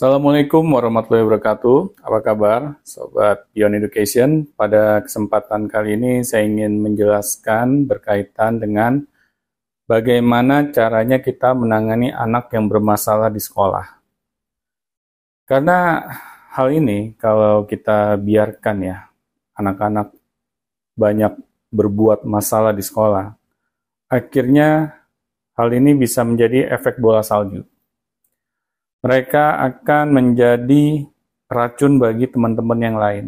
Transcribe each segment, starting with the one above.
Assalamualaikum warahmatullahi wabarakatuh. Apa kabar, Sobat Beyond Education? Pada kesempatan kali ini saya ingin menjelaskan berkaitan dengan bagaimana caranya kita menangani anak yang bermasalah di sekolah. Karena hal ini kalau kita biarkan ya, anak-anak banyak berbuat masalah di sekolah, akhirnya hal ini bisa menjadi efek bola salju mereka akan menjadi racun bagi teman-teman yang lain.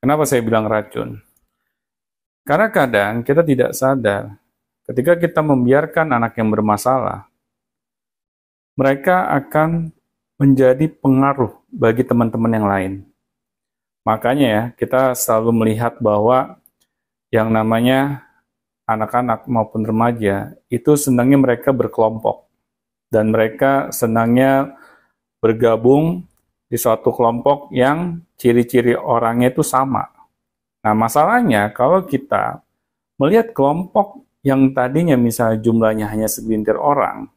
Kenapa saya bilang racun? Karena kadang kita tidak sadar ketika kita membiarkan anak yang bermasalah, mereka akan menjadi pengaruh bagi teman-teman yang lain. Makanya ya, kita selalu melihat bahwa yang namanya anak-anak maupun remaja itu senangnya mereka berkelompok dan mereka senangnya bergabung di suatu kelompok yang ciri-ciri orangnya itu sama. Nah, masalahnya kalau kita melihat kelompok yang tadinya misalnya jumlahnya hanya segelintir orang,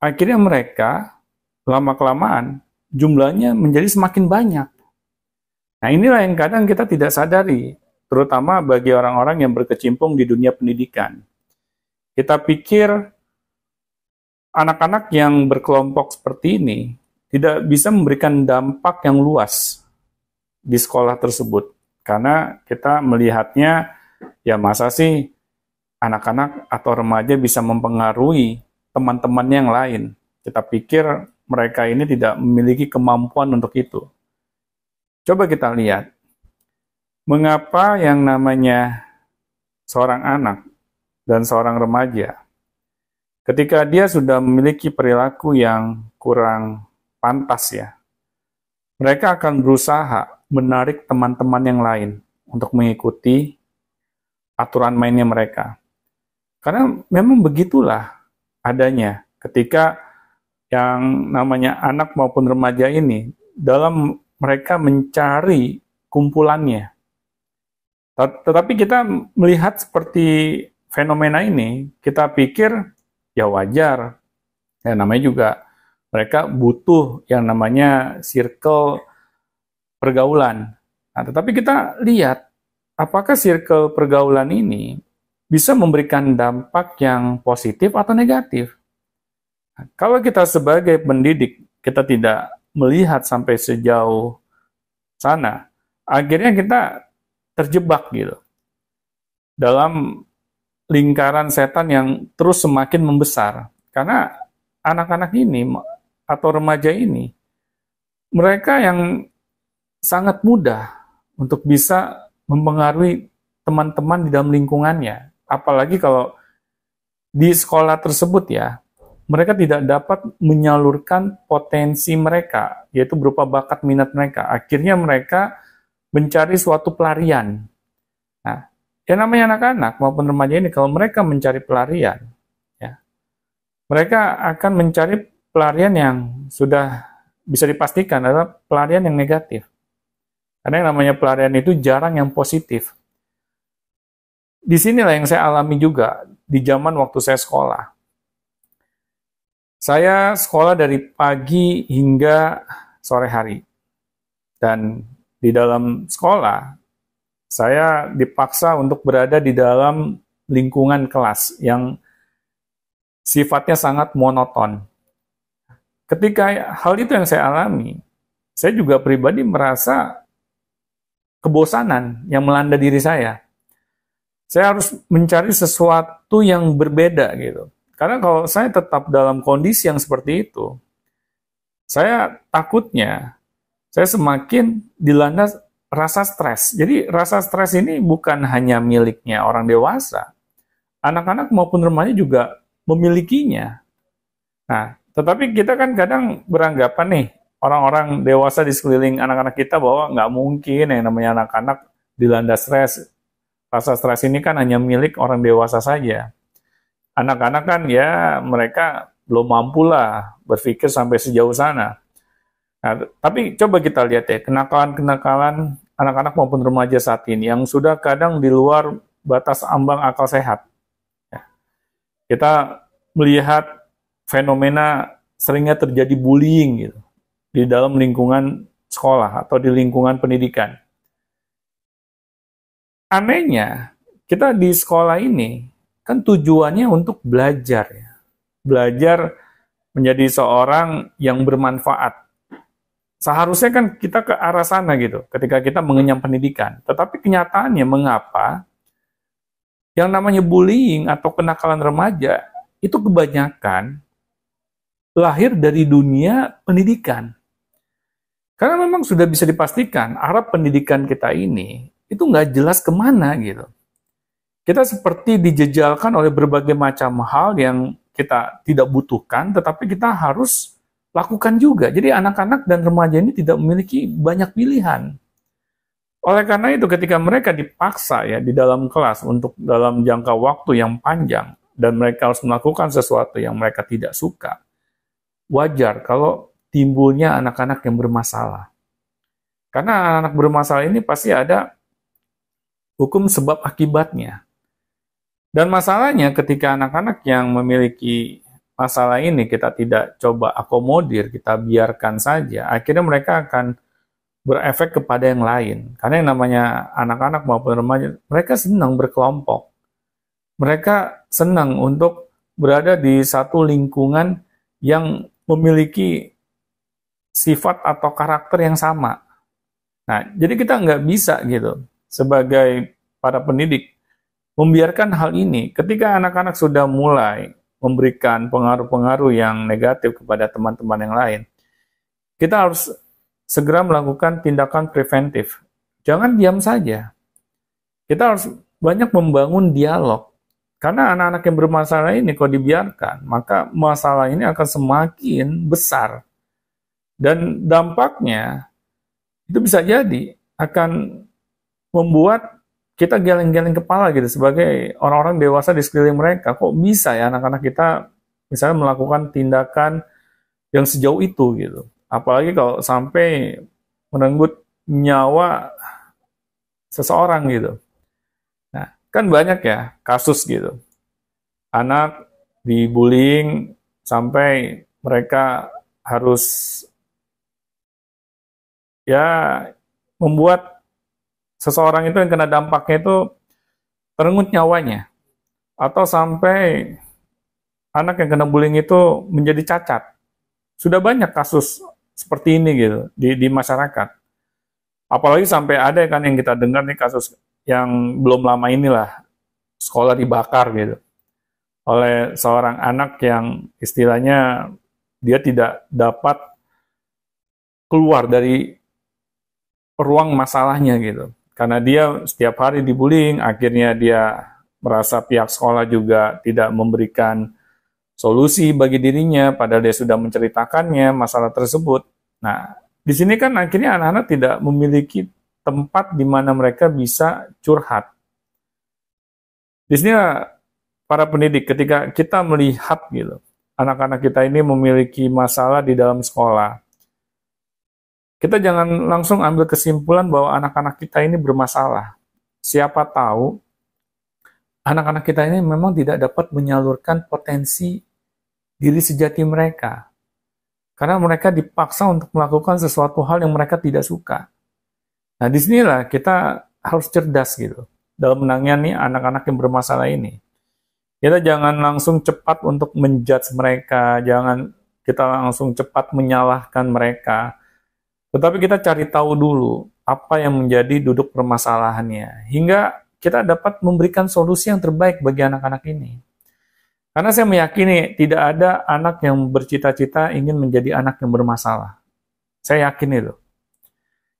akhirnya mereka lama-kelamaan jumlahnya menjadi semakin banyak. Nah, inilah yang kadang kita tidak sadari, terutama bagi orang-orang yang berkecimpung di dunia pendidikan. Kita pikir anak-anak yang berkelompok seperti ini tidak bisa memberikan dampak yang luas di sekolah tersebut karena kita melihatnya ya masa sih anak-anak atau remaja bisa mempengaruhi teman-teman yang lain. Kita pikir mereka ini tidak memiliki kemampuan untuk itu. Coba kita lihat, mengapa yang namanya seorang anak dan seorang remaja Ketika dia sudah memiliki perilaku yang kurang pantas ya, mereka akan berusaha menarik teman-teman yang lain untuk mengikuti aturan mainnya mereka. Karena memang begitulah adanya ketika yang namanya anak maupun remaja ini dalam mereka mencari kumpulannya. Tetapi kita melihat seperti fenomena ini, kita pikir ya wajar. Ya namanya juga mereka butuh yang namanya circle pergaulan. Nah, tetapi kita lihat apakah circle pergaulan ini bisa memberikan dampak yang positif atau negatif. Nah, kalau kita sebagai pendidik kita tidak melihat sampai sejauh sana, akhirnya kita terjebak gitu dalam lingkaran setan yang terus semakin membesar. Karena anak-anak ini atau remaja ini, mereka yang sangat mudah untuk bisa mempengaruhi teman-teman di dalam lingkungannya. Apalagi kalau di sekolah tersebut ya, mereka tidak dapat menyalurkan potensi mereka, yaitu berupa bakat minat mereka. Akhirnya mereka mencari suatu pelarian. Nah, yang namanya anak-anak maupun remaja ini kalau mereka mencari pelarian, ya, mereka akan mencari pelarian yang sudah bisa dipastikan adalah pelarian yang negatif. Karena yang namanya pelarian itu jarang yang positif. Di sinilah yang saya alami juga di zaman waktu saya sekolah. Saya sekolah dari pagi hingga sore hari. Dan di dalam sekolah, saya dipaksa untuk berada di dalam lingkungan kelas yang sifatnya sangat monoton. Ketika hal itu yang saya alami, saya juga pribadi merasa kebosanan yang melanda diri saya. Saya harus mencari sesuatu yang berbeda gitu. Karena kalau saya tetap dalam kondisi yang seperti itu, saya takutnya saya semakin dilanda rasa stres. Jadi rasa stres ini bukan hanya miliknya orang dewasa. Anak-anak maupun remaja juga memilikinya. Nah, tetapi kita kan kadang beranggapan nih, orang-orang dewasa di sekeliling anak-anak kita bahwa nggak mungkin yang namanya anak-anak dilanda stres. Rasa stres ini kan hanya milik orang dewasa saja. Anak-anak kan ya mereka belum mampu lah berpikir sampai sejauh sana. Nah, tapi coba kita lihat ya, kenakalan-kenakalan anak-anak maupun remaja saat ini yang sudah kadang di luar batas ambang akal sehat. Ya. Kita melihat fenomena seringnya terjadi bullying gitu di dalam lingkungan sekolah atau di lingkungan pendidikan. Anehnya, kita di sekolah ini kan tujuannya untuk belajar ya. Belajar menjadi seorang yang bermanfaat. Seharusnya kan kita ke arah sana gitu ketika kita mengenyam pendidikan. Tetapi kenyataannya mengapa yang namanya bullying atau kenakalan remaja itu kebanyakan lahir dari dunia pendidikan. Karena memang sudah bisa dipastikan arah pendidikan kita ini itu nggak jelas ke mana gitu. Kita seperti dijejalkan oleh berbagai macam hal yang kita tidak butuhkan, tetapi kita harus lakukan juga. Jadi anak-anak dan remaja ini tidak memiliki banyak pilihan. Oleh karena itu ketika mereka dipaksa ya di dalam kelas untuk dalam jangka waktu yang panjang dan mereka harus melakukan sesuatu yang mereka tidak suka, wajar kalau timbulnya anak-anak yang bermasalah. Karena anak-anak bermasalah ini pasti ada hukum sebab akibatnya. Dan masalahnya ketika anak-anak yang memiliki masalah ini kita tidak coba akomodir, kita biarkan saja, akhirnya mereka akan berefek kepada yang lain. Karena yang namanya anak-anak maupun remaja, mereka senang berkelompok. Mereka senang untuk berada di satu lingkungan yang memiliki sifat atau karakter yang sama. Nah, jadi kita nggak bisa gitu sebagai para pendidik membiarkan hal ini ketika anak-anak sudah mulai memberikan pengaruh-pengaruh yang negatif kepada teman-teman yang lain. Kita harus segera melakukan tindakan preventif. Jangan diam saja. Kita harus banyak membangun dialog. Karena anak-anak yang bermasalah ini kalau dibiarkan, maka masalah ini akan semakin besar. Dan dampaknya itu bisa jadi akan membuat kita geleng-geleng kepala gitu sebagai orang-orang dewasa di sekeliling mereka. Kok bisa ya anak-anak kita misalnya melakukan tindakan yang sejauh itu gitu. Apalagi kalau sampai merenggut nyawa seseorang gitu. Nah, kan banyak ya kasus gitu. Anak dibullying sampai mereka harus ya membuat seseorang itu yang kena dampaknya itu terenggut nyawanya atau sampai anak yang kena bullying itu menjadi cacat. Sudah banyak kasus seperti ini gitu di, di masyarakat. Apalagi sampai ada kan yang kita dengar nih kasus yang belum lama inilah sekolah dibakar gitu oleh seorang anak yang istilahnya dia tidak dapat keluar dari ruang masalahnya gitu. Karena dia setiap hari dibullying, akhirnya dia merasa pihak sekolah juga tidak memberikan solusi bagi dirinya, padahal dia sudah menceritakannya masalah tersebut. Nah, di sini kan akhirnya anak-anak tidak memiliki tempat di mana mereka bisa curhat. Di sini para pendidik ketika kita melihat gitu, anak-anak kita ini memiliki masalah di dalam sekolah. Kita jangan langsung ambil kesimpulan bahwa anak-anak kita ini bermasalah. Siapa tahu anak-anak kita ini memang tidak dapat menyalurkan potensi diri sejati mereka. Karena mereka dipaksa untuk melakukan sesuatu hal yang mereka tidak suka. Nah, di sinilah kita harus cerdas gitu dalam menangani anak-anak yang bermasalah ini. Kita jangan langsung cepat untuk menjudge mereka, jangan kita langsung cepat menyalahkan mereka. Tetapi kita cari tahu dulu apa yang menjadi duduk permasalahannya, hingga kita dapat memberikan solusi yang terbaik bagi anak-anak ini. Karena saya meyakini tidak ada anak yang bercita-cita ingin menjadi anak yang bermasalah. Saya yakin itu.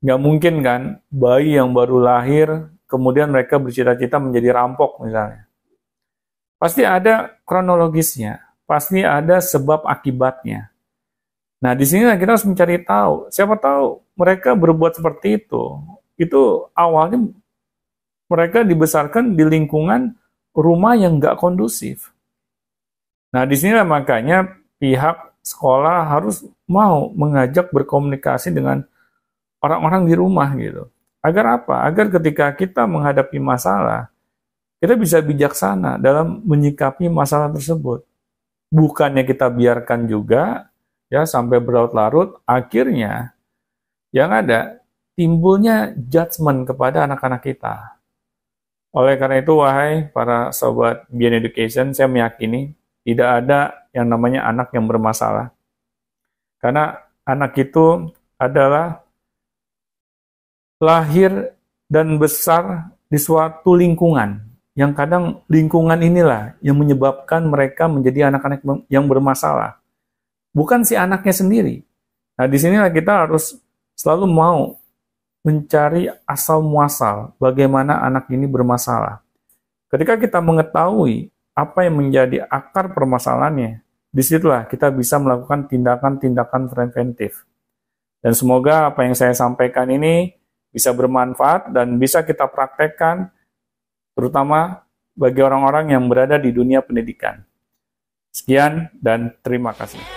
Nggak mungkin kan bayi yang baru lahir, kemudian mereka bercita-cita menjadi rampok misalnya. Pasti ada kronologisnya, pasti ada sebab akibatnya. Nah, di sini kita harus mencari tahu. Siapa tahu mereka berbuat seperti itu. Itu awalnya mereka dibesarkan di lingkungan rumah yang nggak kondusif Nah, di sini makanya pihak sekolah harus mau mengajak berkomunikasi dengan orang-orang di rumah gitu. Agar apa? Agar ketika kita menghadapi masalah, kita bisa bijaksana dalam menyikapi masalah tersebut. Bukannya kita biarkan juga ya sampai berlarut-larut, akhirnya yang ada timbulnya judgement kepada anak-anak kita. Oleh karena itu, wahai para sobat Beyond Education, saya meyakini tidak ada yang namanya anak yang bermasalah. Karena anak itu adalah lahir dan besar di suatu lingkungan yang kadang lingkungan inilah yang menyebabkan mereka menjadi anak-anak yang bermasalah. Bukan si anaknya sendiri. Nah, di sinilah kita harus selalu mau mencari asal muasal bagaimana anak ini bermasalah. Ketika kita mengetahui apa yang menjadi akar permasalahannya, di situlah kita bisa melakukan tindakan-tindakan preventif. Dan semoga apa yang saya sampaikan ini bisa bermanfaat dan bisa kita praktekkan terutama bagi orang-orang yang berada di dunia pendidikan. Sekian dan terima kasih.